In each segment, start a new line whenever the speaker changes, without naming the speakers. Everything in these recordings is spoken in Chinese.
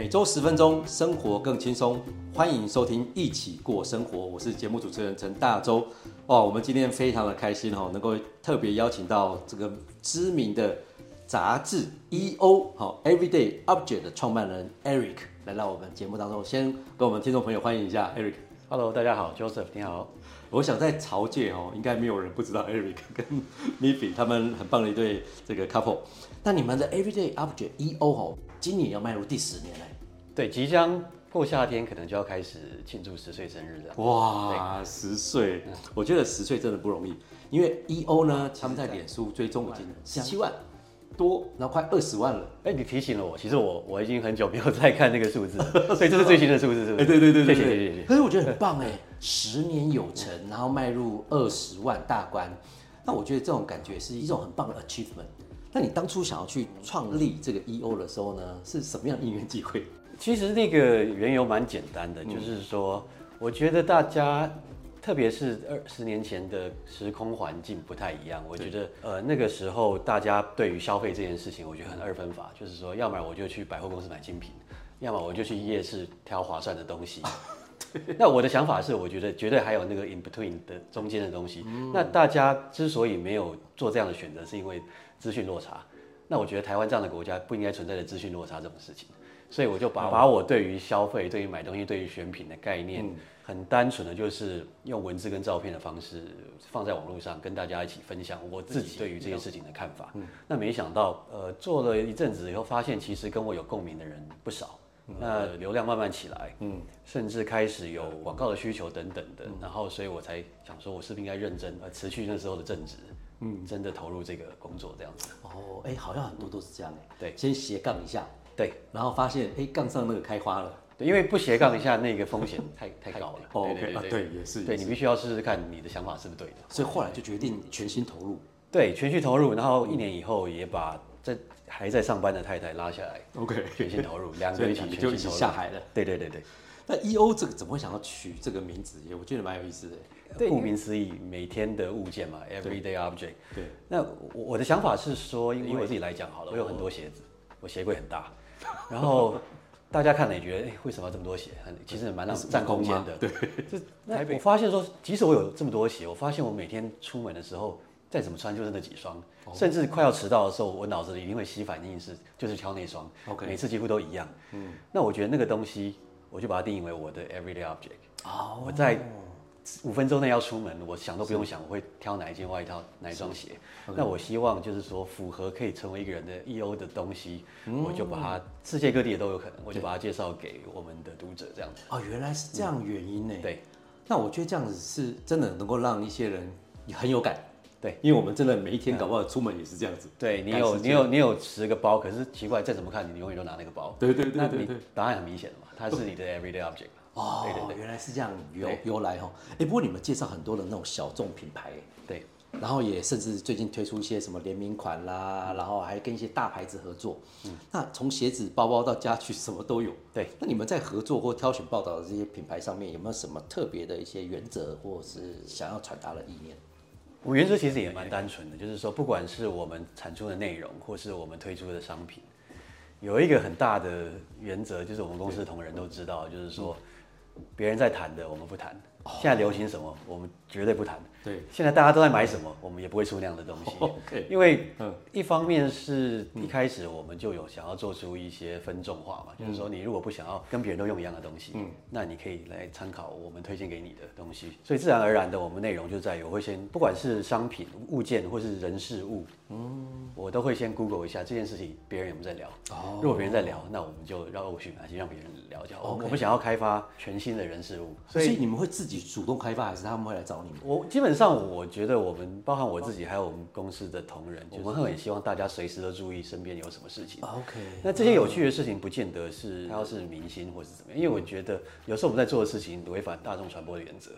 每周十分钟，生活更轻松。欢迎收听《一起过生活》，我是节目主持人陈大洲。哇，我们今天非常的开心哈，能够特别邀请到这个知名的杂志 EO 好 Everyday Object 的创办人 Eric 来到我们节目当中，先跟我们听众朋友欢迎一下 Eric。
Hello，大家好，Joseph，你好。
我想在潮界哦，应该没有人不知道 Eric 跟 Miffy 他们很棒的一对这个 couple。那你们的 Everyday Object EO 哦，今年要迈入第十年嘞。
对，即将过夏天，可能就要开始庆祝十岁生日了。
哇，十岁，我觉得十岁真的不容易，因为 EO 呢，他们在脸书追踪已经十七万多，然后快二十万了。
哎，你提醒了我，其实我我已经很久没有再看那个数字，所以这是最新的数字，是不是？
哎，
对对对对。
可是我觉得很棒哎，十年有成，然后迈入二十万大关，那我觉得这种感觉是一种很棒的 achievement。那你当初想要去创立这个 EO 的时候呢，是什么样的因缘际会？
其实那个缘由蛮简单的，就是说，我觉得大家，特别是二十年前的时空环境不太一样。我觉得，呃，那个时候大家对于消费这件事情，我觉得很二分法，就是说，要么我就去百货公司买精品，要么我就去夜市挑划算的东西。那我的想法是，我觉得绝对还有那个 in between 的中间的东西。那大家之所以没有做这样的选择，是因为资讯落差。那我觉得台湾这样的国家不应该存在的资讯落差这种事情。所以我就把把我对于消费、对于买东西、对于选品的概念，很单纯的就是用文字跟照片的方式放在网络上，跟大家一起分享我自己对于这件事情的看法。那没想到，呃，做了一阵子以后，发现其实跟我有共鸣的人不少。那流量慢慢起来，嗯，甚至开始有广告的需求等等的。然后，所以我才想说，我是不是应该认真呃辞去那时候的正职，嗯，真的投入这个工作这样子。
哦，哎，好像很多都是这样哎。
对，
先斜杠一下。
对，
然后发现哎，杠上那个开花了。
对，因为不斜杠一下，那个风险 太太高了。
哦，对对对，也是。
对，你必须要试试看你的想法是不是对的。
所以后来就决定全心投入。
对，全心投入，然后一年以后也把在还在上班的太太拉下来。
OK，
全心投入，两个人一起
就一起下海了。
对对对对。
那 EO 这个怎么会想要取这个名字？我觉得蛮有意思的。
顾名思义，每天的物件嘛，Everyday Object。
对。
那我我的想法是说，因为我自己来讲好了，我有很多鞋子，我鞋柜很大。然后大家看了也觉得，哎，为什么要这么多鞋？很其实蛮让占空间的。
对，
就 台北，我发现说，即使我有这么多鞋，我发现我每天出门的时候，再怎么穿就是那几双，甚至快要迟到的时候，我脑子里一定会起反应是，就是挑那双。OK，每次几乎都一样。嗯，那我觉得那个东西，我就把它定义为我的 everyday object。哦，我在。五分钟内要出门，我想都不用想，我会挑哪一件外套，哪一双鞋。那我希望就是说，符合可以成为一个人的 EO 的东西，我就把它世界各地也都有可能，我就把它介绍给我们的读者这样子。
哦，原来是这样原因呢。
对，
那我觉得这样子是真的能够让一些人很有感。
对，
因为我们真的每一天搞不好出门也是这样子。
对，你有你有你有十个包，可是奇怪，再怎么看你永远都拿那个包。
对对对对对，
答案很明显的嘛，它是你的 everyday object。
哦，对对对，原来是这样由由来哈。哎，不过你们介绍很多的那种小众品牌，
对，
然后也甚至最近推出一些什么联名款啦，然后还跟一些大牌子合作。嗯，那从鞋子、包包到家具，什么都有。
对，
那你们在合作或挑选报道的这些品牌上面，有没有什么特别的一些原则，或是想要传达的意念？
我原则其实也蛮单纯的，就是说，不管是我们产出的内容，或是我们推出的商品，有一个很大的原则，就是我们公司的同仁都知道，就是说。别人在谈的，我们不谈。现在流行什么，我们绝对不谈。
对，
现在大家都在买什么，我们也不会出那样的东西。
OK，
因为一方面是一开始我们就有想要做出一些分众化嘛，就是说你如果不想要跟别人都用一样的东西，嗯，那你可以来参考我们推荐给你的东西。所以自然而然的，我们内容就在于我会先，不管是商品、物件或是人事物，嗯，我都会先 Google 一下这件事情，别人有没有在聊。哦，如果别人在聊，那我们就绕过去，先让别人聊就好。我们想要开发全新的人事物，
所以你们会自己主动开发，还是他们会来找你们？
我基本上我觉得我们包含我自己，还有我们公司的同仁，我们会很希望大家随时都注意身边有什么事情。
OK，
那这些有趣的事情不见得是他要是明星或是怎么样，因为我觉得有时候我们在做的事情违反大众传播的原则。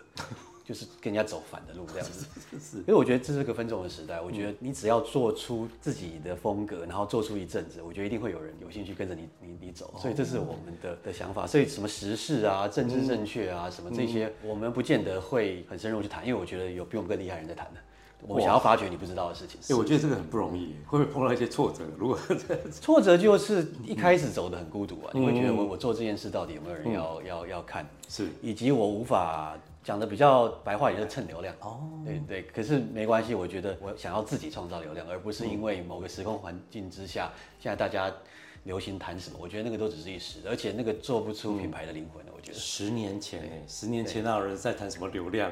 就是跟人家走反的路这样子，是，因为我觉得这是个分众的时代。我觉得你只要做出自己的风格，然后做出一阵子，我觉得一定会有人有兴趣跟着你你你走。所以这是我们的的想法。所以什么时事啊、政治正确啊、什么这些，我们不见得会很深入去谈，因为我觉得有比我们更厉害人在谈的。我想要发掘你不知道的事情。
对，我觉得这个很不容易，会不会碰到一些挫折？如果
挫折就是一开始走的很孤独啊，你会觉得我我做这件事到底有没有人要要要看？
是，
以及我无法。讲的比较白话，也就是蹭流量哦。对对，可是没关系，我觉得我想要自己创造流量，而不是因为某个时空环境之下，现在大家流行谈什么，我觉得那个都只是一时，而且那个做不出品牌的灵魂的。我觉得
十年前，哎，十年前那有人在谈什么流量？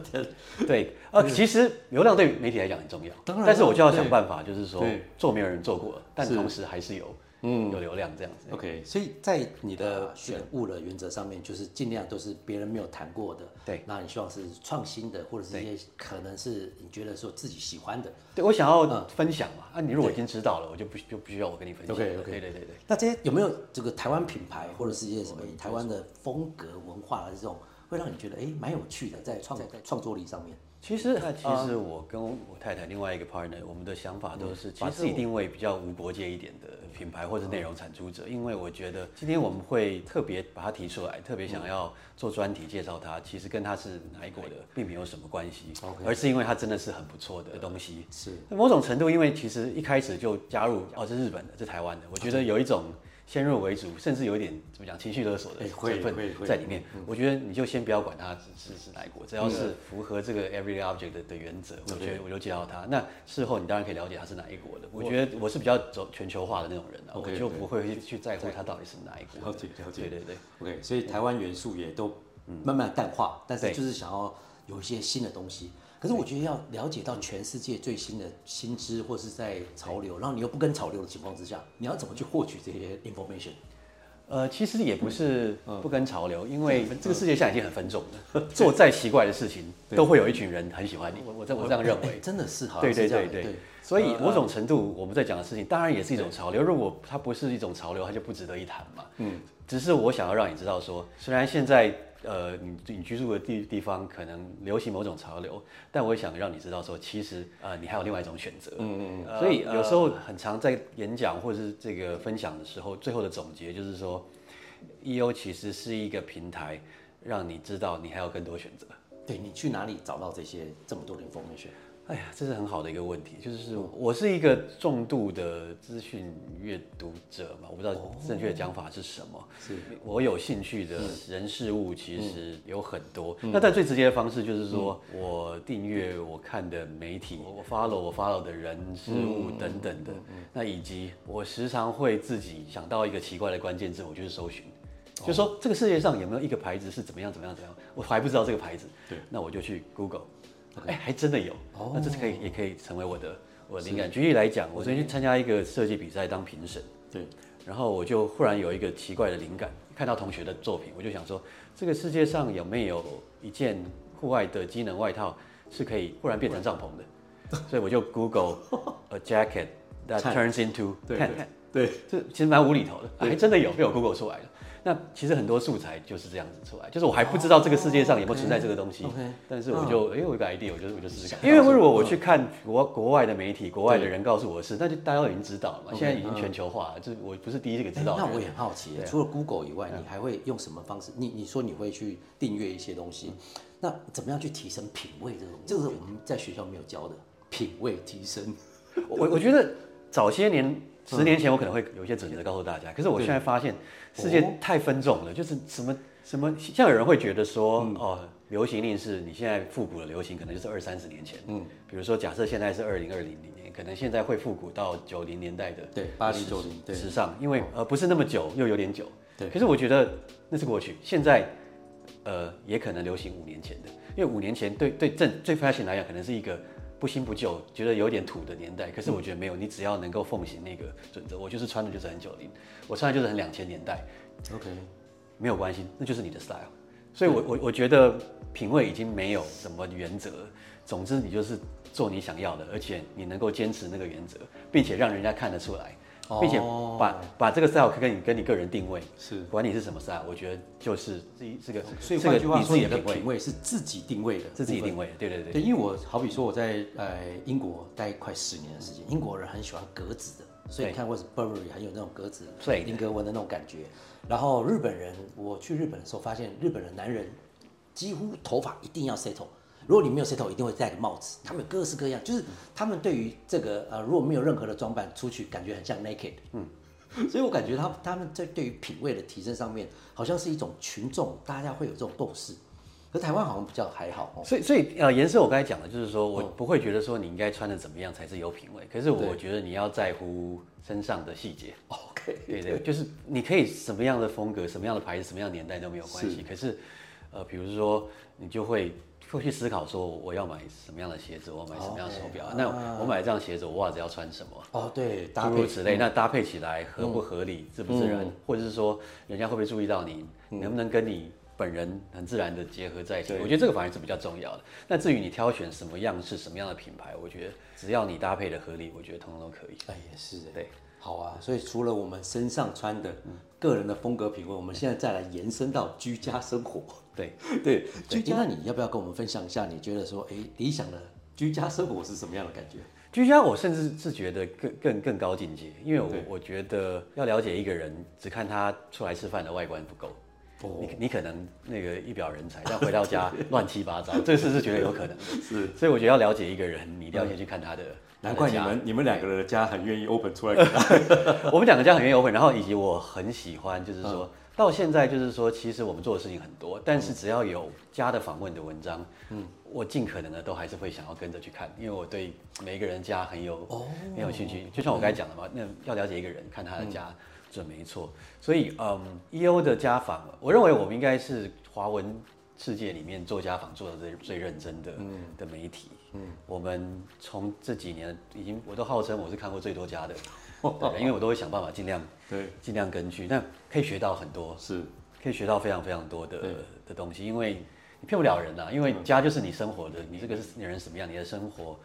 对，呃，其实流量对媒体来讲很重要，当然，但是我就要想办法，就是说做没有人做过，但同时还是有。嗯，有流量这样子。
OK，所以在你的选物的原则上面，就是尽量都是别人没有谈过的。
对，
那你希望是创新的，或者是一些可能是你觉得说自己喜欢的。
对，我想要分享嘛。啊，你如果已经知道了，我就不就不需要我跟你分享。
OK，OK，
对对对对。
那这些有没有这个台湾品牌，或者是一些什么台湾的风格文化的这种，会让你觉得哎蛮有趣的，在创在创作力上面？
其实，那其实我跟我太太另外一个 partner，我们的想法都是把自己定位比较无国界一点的品牌或者内容产出者，因为我觉得今天我们会特别把它提出来，特别想要做专题介绍它，其实跟它是哪一国的并没有什么关系，而是因为它真的是很不错的东西。
是，
某种程度，因为其实一开始就加入哦，这是日本的，这是台湾的，我觉得有一种。先入为主，甚至有一点怎么讲情绪勒索的成分在里面。我觉得你就先不要管它是是哪一国，只要是符合这个 everyday object 的的原则，我觉得我就介绍它。那事后你当然可以了解它是哪一国的。我觉得我是比较走全球化的那种人啊，我就不会去在乎它到底是哪一国。
了解了解，
对对对。
OK，所以台湾元素也都慢慢淡化，但是就是想要有一些新的东西。可是我觉得要了解到全世界最新的新知，或是在潮流，然后你又不跟潮流的情况之下，你要怎么去获取这些 information？
呃，其实也不是不跟潮流，因为这个世界上已经很分众了，做再奇怪的事情，都会有一群人很喜欢你。我我这我这样认为，
真的是哈。
对对对对。所以某种程度，我们在讲的事情，当然也是一种潮流。如果它不是一种潮流，它就不值得一谈嘛。嗯。只是我想要让你知道说，虽然现在。呃，你你居住的地地方可能流行某种潮流，但我也想让你知道说，其实呃，你还有另外一种选择。嗯嗯。所以有时候很常在演讲或者是这个分享的时候，最后的总结就是说，EO 其实是一个平台，让你知道你还有更多选择。
对，你去哪里找到这些这么多的 information？
哎呀，这是很好的一个问题，就是我是一个重度的资讯阅读者嘛，我不知道正确的讲法是什么。是，我有兴趣的人事物其实有很多。那但最直接的方式就是说我订阅我看的媒体，我 follow 我 follow 的人事物等等的。那以及我时常会自己想到一个奇怪的关键字，我就是搜寻，就是说这个世界上有没有一个牌子是怎么样怎么样怎么样，我还不知道这个牌子。对，那我就去 Google。哎，还真的有，那这是可以，也可以成为我的我的灵感。举例来讲，我昨天去参加一个设计比赛当评审，对，然后我就忽然有一个奇怪的灵感，看到同学的作品，我就想说，这个世界上有没有一件户外的机能外套是可以忽然变成帐篷的？所以我就 Google a jacket that turns into tent，对，这其实蛮无厘头的，还真的有被我 Google 出来了。那其实很多素材就是这样子出来，就是我还不知道这个世界上有没有存在这个东西，但是我就哎，我有个 idea，我就我就试试看。因为如果我去看国国外的媒体，国外的人告诉我的事，那就大家都已经知道了嘛。现在已经全球化了，就是我不是第一个知道。
那我也很好奇，除了 Google 以外，你还会用什么方式？你你说你会去订阅一些东西，那怎么样去提升品味这种？这个是我们在学校没有教的品味提升。
我我觉得早些年。十年前我可能会有一些准则告诉大家，可是我现在发现世界太分众了，就是什么什么，像有人会觉得说，哦，流行令是你现在复古的流行，可能就是二三十年前，嗯，比如说假设现在是二零二零年，可能现在会复古到九零年代的，
对，八零九零
时尚，因为呃不是那么久又有点久，对，可是我觉得那是过去，现在呃也可能流行五年前的，因为五年前对对正最 fashion 来讲，可能是一个。不新不旧，觉得有点土的年代，可是我觉得没有，你只要能够奉行那个准则，我就是穿的就是很九零，我穿的就是很两千年代，OK，没有关系，那就是你的 style。所以我，我我我觉得品味已经没有什么原则，总之你就是做你想要的，而且你能够坚持那个原则，并且让人家看得出来。并且把把这个 style 跟你跟你个人定位是，管你是什么 style，我觉得就是这一这个，
所以换句话说，你的品味是自己定位的，
是自己定位的，对对对。
对，因为我好比说我在呃英国待快十年的时间，英国人很喜欢格子的，所以你看或者 Burberry 很有那种格子，对，菱格纹的那种感觉。然后日本人，我去日本的时候发现，日本人男人几乎头发一定要 settle。如果你没有 settle，一定会戴个帽子。他们有各式各样，就是他们对于这个呃，如果没有任何的装扮出去，感觉很像 naked。嗯，所以我感觉他他们在对于品味的提升上面，好像是一种群众，大家会有这种共识。可台湾好像比较还好。
所以所以呃，颜色我刚才讲的就是说我不会觉得说你应该穿的怎么样才是有品味，可是我觉得你要在乎身上的细节。
OK，
对对，就是你可以什么样的风格、什么样的牌子、什么样的年代都没有关系。可是呃，比如说你就会。会去思考说我要买什么样的鞋子，我要买什么样的手表。Okay, 那我买这样鞋子，我袜子要穿什么？
哦，对，
诸如此类。那搭配起来合不合理，自不自然？或者是说，人家会不会注意到你？能不能跟你本人很自然的结合在一起？我觉得这个反而是比较重要的。那至于你挑选什么样式、什么样的品牌，我觉得只要你搭配的合理，我觉得通通都可以。
哎，也是，
对。
好啊，所以除了我们身上穿的个人的风格品味，我们现在再来延伸到居家生活。
对
对，居家，那你要不要跟我们分享一下？你觉得说，哎，理想的居家生活是什么样的感觉？
居家，我甚至是觉得更更更高境界，因为我我觉得要了解一个人，只看他出来吃饭的外观不够。你你可能那个一表人才，但回到家 乱七八糟，这事是绝对有可能。是，所以我觉得要了解一个人，你一定要先去看他的。
难怪你们你们两个人的家很愿意 open 出来。
我们两个家很愿意 open，然后以及我很喜欢，就是说到现在，就是说其实我们做的事情很多，但是只要有家的访问的文章，嗯，我尽可能的都还是会想要跟着去看，因为我对每一个人家很有很有兴趣。就像我刚才讲的嘛，那要了解一个人，看他的家准没错。所以嗯，EO 的家访，我认为我们应该是华文世界里面做家访做的最最认真的的媒体。嗯，我们从这几年已经，我都号称我是看过最多家的，对，因为我都会想办法尽量对尽量根据，但可以学到很多，是可以学到非常非常多的的东西，因为你骗不了人呐，因为家就是你生活的，你这个是你人什么样，你的生活。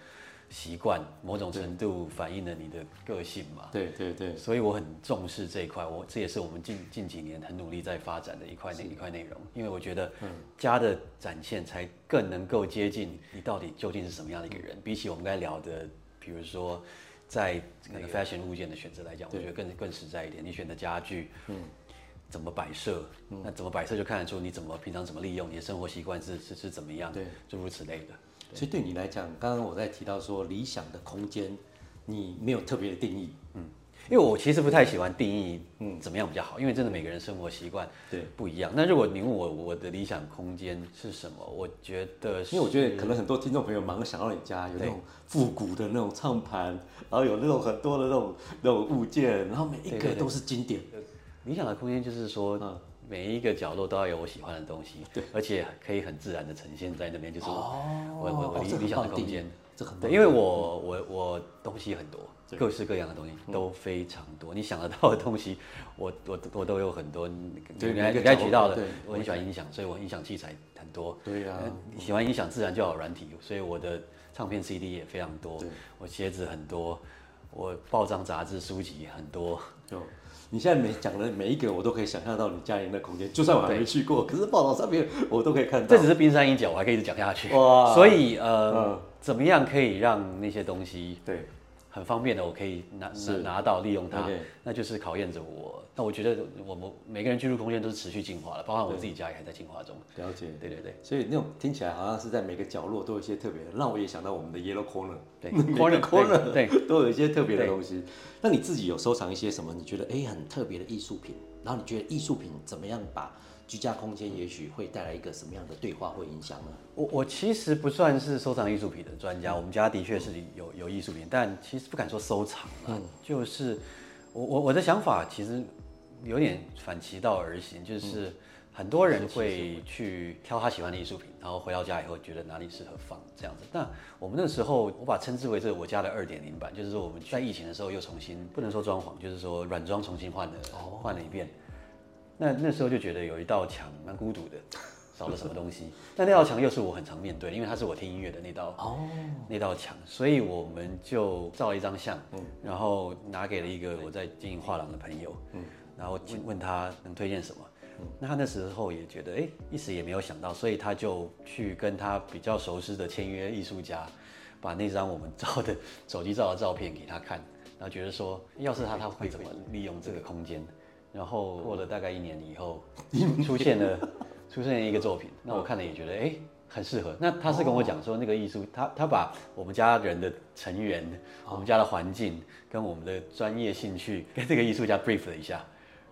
习惯某种程度反映了你的个性嘛？对对对，所以我很重视这一块，我这也是我们近近几年很努力在发展的一块那一块内容，因为我觉得家的展现才更能够接近你到底究竟是什么样的一个人，比起我们刚才聊的，比如说在那个。fashion 物件的选择来讲，我觉得更更实在一点。你选的家具，嗯，怎么摆设，那怎么摆设就看得出你怎么平常怎么利用你的生活习惯是是是怎么样，对，诸如此类的。
所以对你来讲，刚刚我在提到说理想的空间，你没有特别的定义，
嗯，因为我其实不太喜欢定义，嗯，怎么样比较好，因为真的每个人生活习惯对不一样。那如果你问我我的理想空间是什么，我觉得是，
因为我觉得可能很多听众朋友马上想到你家有那种复古的那种唱盘，然后有那种很多的那种那种物件，然后每一个都是经典。
对对对，理想的空间就是说，嗯。每一个角落都要有我喜欢的东西，对，而且可以很自然的呈现在那边，就是我、哦、我我我理理想的空间，这很对，因为我我我东西很多，各式各样的东西都非常多，嗯、你想得到的东西，我我我都有很多。对，你刚才提到的，我很喜欢音响，所以我音响器材很多。对呀、啊，喜欢音响自然就要有软体，所以我的唱片 CD 也非常多，我鞋子很多，我报章杂志书籍很多。就
你现在每讲的每一个，我都可以想象到你家里的空间，就算我还没去过，可是报道上面我都可以看到。
这只是冰山一角，我还可以一直讲下去。哇！所以呃，嗯、怎么样可以让那些东西对很方便的，我可以拿拿拿到利用它.那就是考验着我。那我觉得我们每个人居住空间都是持续进化的，包括我自己家也还在进化中。
了解，
对对对。
所以那种听起来好像是在每个角落都有一些特别的，让我也想到我们的 Yellow Corner，对，Corner Corner，对，都有一些特别的东西。那你自己有收藏一些什么？你觉得哎很特别的艺术品？然后你觉得艺术品怎么样把居家空间也许会带来一个什么样的对话或影响呢？
我我其实不算是收藏艺术品的专家，我们家的确是有有艺术品，但其实不敢说收藏了，嗯，就是我我我的想法其实。有点反其道而行，就是很多人会去挑他喜欢的艺术品，然后回到家以后觉得哪里适合放这样子。那我们那时候，我把称之为这个我家的二点零版，就是说我们在疫情的时候又重新不能说装潢，就是说软装重新换了换了一遍。那那时候就觉得有一道墙蛮孤独的，少了什么东西。但那道墙又是我很常面对，因为它是我听音乐的那道哦那道墙，所以我们就照了一张相，然后拿给了一个我在经营画廊的朋友，嗯。然后问问他能推荐什么，那他那时候也觉得，哎，一时也没有想到，所以他就去跟他比较熟悉的签约艺术家，把那张我们照的手机照的照片给他看，然后觉得说，要是他他会怎么利用这个空间？然后过了大概一年以后，出现了 出现了一个作品，那我看了也觉得，哎，很适合。那他是跟我讲说，那个艺术，他他把我们家人的成员、我们家的环境跟我们的专业兴趣跟这个艺术家 brief 了一下，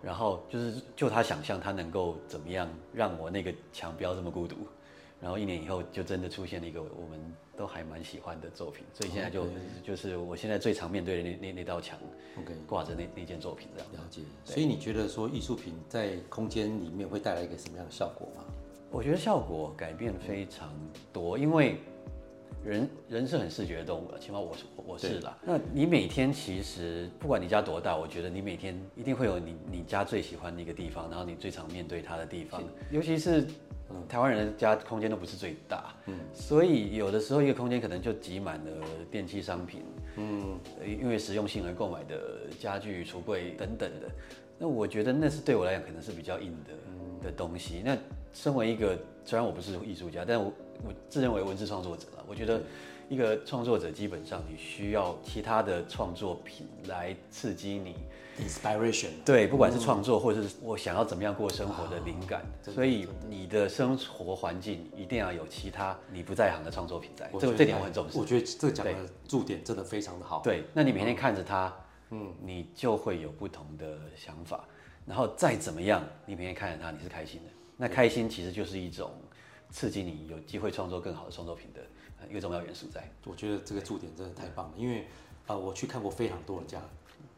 然后就是就他想象他能够怎么样让我那个墙不要这么孤独。然后一年以后就真的出现了一个我们都还蛮喜欢的作品，所以现在就就是我现在最常面对的那那那道墙，OK，挂着那那件作品这样。
了解。所以你觉得说艺术品在空间里面会带来一个什么样的效果吗？
我觉得效果改变非常多，因为人人是很视觉的动物，起码我是我是啦。那你每天其实不管你家多大，我觉得你每天一定会有你你家最喜欢的一个地方，然后你最常面对它的地方，尤其是。嗯、台湾人的家空间都不是最大，嗯，所以有的时候一个空间可能就挤满了电器商品，嗯，因为实用性而购买的家具、橱柜等等的。那我觉得那是对我来讲可能是比较硬的、嗯、的东西。那身为一个虽然我不是艺术家，但我我自认为文字创作者了，我觉得。一个创作者基本上你需要其他的创作品来刺激你
，inspiration。
对，不管是创作或者是我想要怎么样过生活的灵感，所以你的生活环境一定要有其他你不在行的创作品在。这这点我很重视。
我觉得这讲的注点真的非常的好。
对，那你每天看着它，嗯，你就会有不同的想法。然后再怎么样，你每天看着它，你是开心的。那开心其实就是一种刺激你有机会创作更好的创作品的。一个重要元素在，
我觉得这个驻点真的太棒了，因为啊、呃，我去看过非常多的家，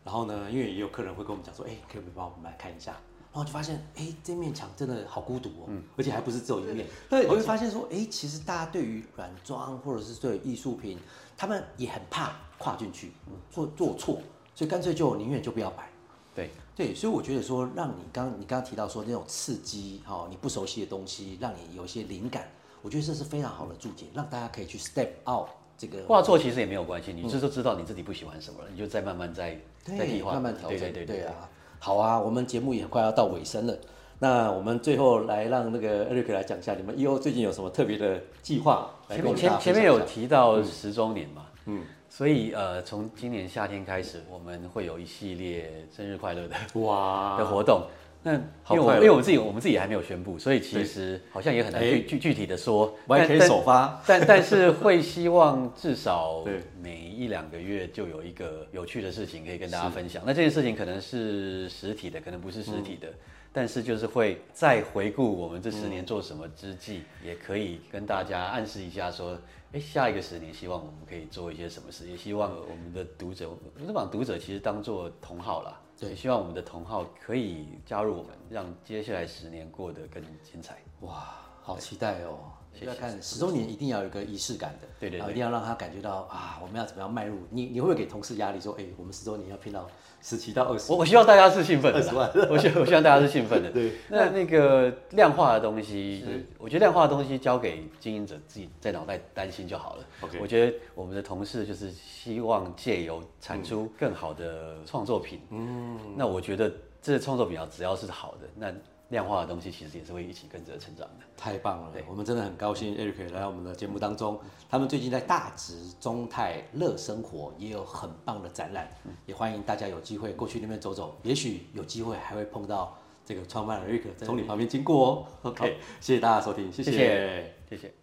然后呢，因为也有客人会跟我们讲说，哎，可不可以帮我们来看一下？然后就发现，哎，这面墙真的好孤独哦，嗯、而且还不是只有一面。对，我会发现说，哎，其实大家对于软装或者是对艺术品，他们也很怕跨进去做做错，所以干脆就宁愿就不要摆。
对
对，所以我觉得说，让你刚你刚刚提到说那种刺激哈、哦，你不熟悉的东西，让你有一些灵感。我觉得这是非常好的注解，让大家可以去 step out 这个
画错，其实也没有关系，你就是知道你自己不喜欢什么了，嗯、你就再慢慢再再替换，
慢慢调整。
对对对，对，对
啊，好啊，我们节目也快要到尾声了，那我们最后来让那个 Eric 来讲一下，你们 EO 最近有什么特别的计划？
前面前前面有提到十周年嘛，嗯，所以呃，从今年夏天开始，我们会有一系列生日快乐的哇的活动。那因为我因为我自己我们自己还没有宣布，所以其实好像也很难具具具体的说。
我还可以首发，
但但是会希望至少每一两个月就有一个有趣的事情可以跟大家分享。那这件事情可能是实体的，可能不是实体的，但是就是会再回顾我们这十年做什么之际，也可以跟大家暗示一下说，哎，下一个十年希望我们可以做一些什么事，也希望我们的读者，我们把读者其实当做同好啦。对，希望我们的同好可以加入我们，让接下来十年过得更精彩。
哇，好期待哦！要看十周年，一定要有一个仪式感的，对对，对，一定要让他感觉到啊，我们要怎么样迈入？你你会不会给同事压力说，哎，我们十周年要拼到十七到二十？
我我希望大家是兴奋的，二十万，我希我希望大家是兴奋的。对，那那个量化的东西，我觉得量化的东西交给经营者自己在脑袋担心就好了。我觉得我们的同事就是希望借由产出更好的创作品。嗯，那我觉得这创作品啊只要是好的，那。量化的东西其实也是会一起跟着成长的。
太棒了，我们真的很高兴 Eric 来到我们的节目当中。他们最近在大直中泰乐生活也有很棒的展览，嗯、也欢迎大家有机会过去那边走走，也许有机会还会碰到这个创办人 Eric 从你旁边经过哦。OK，谢谢大家收听，谢谢，谢谢。谢谢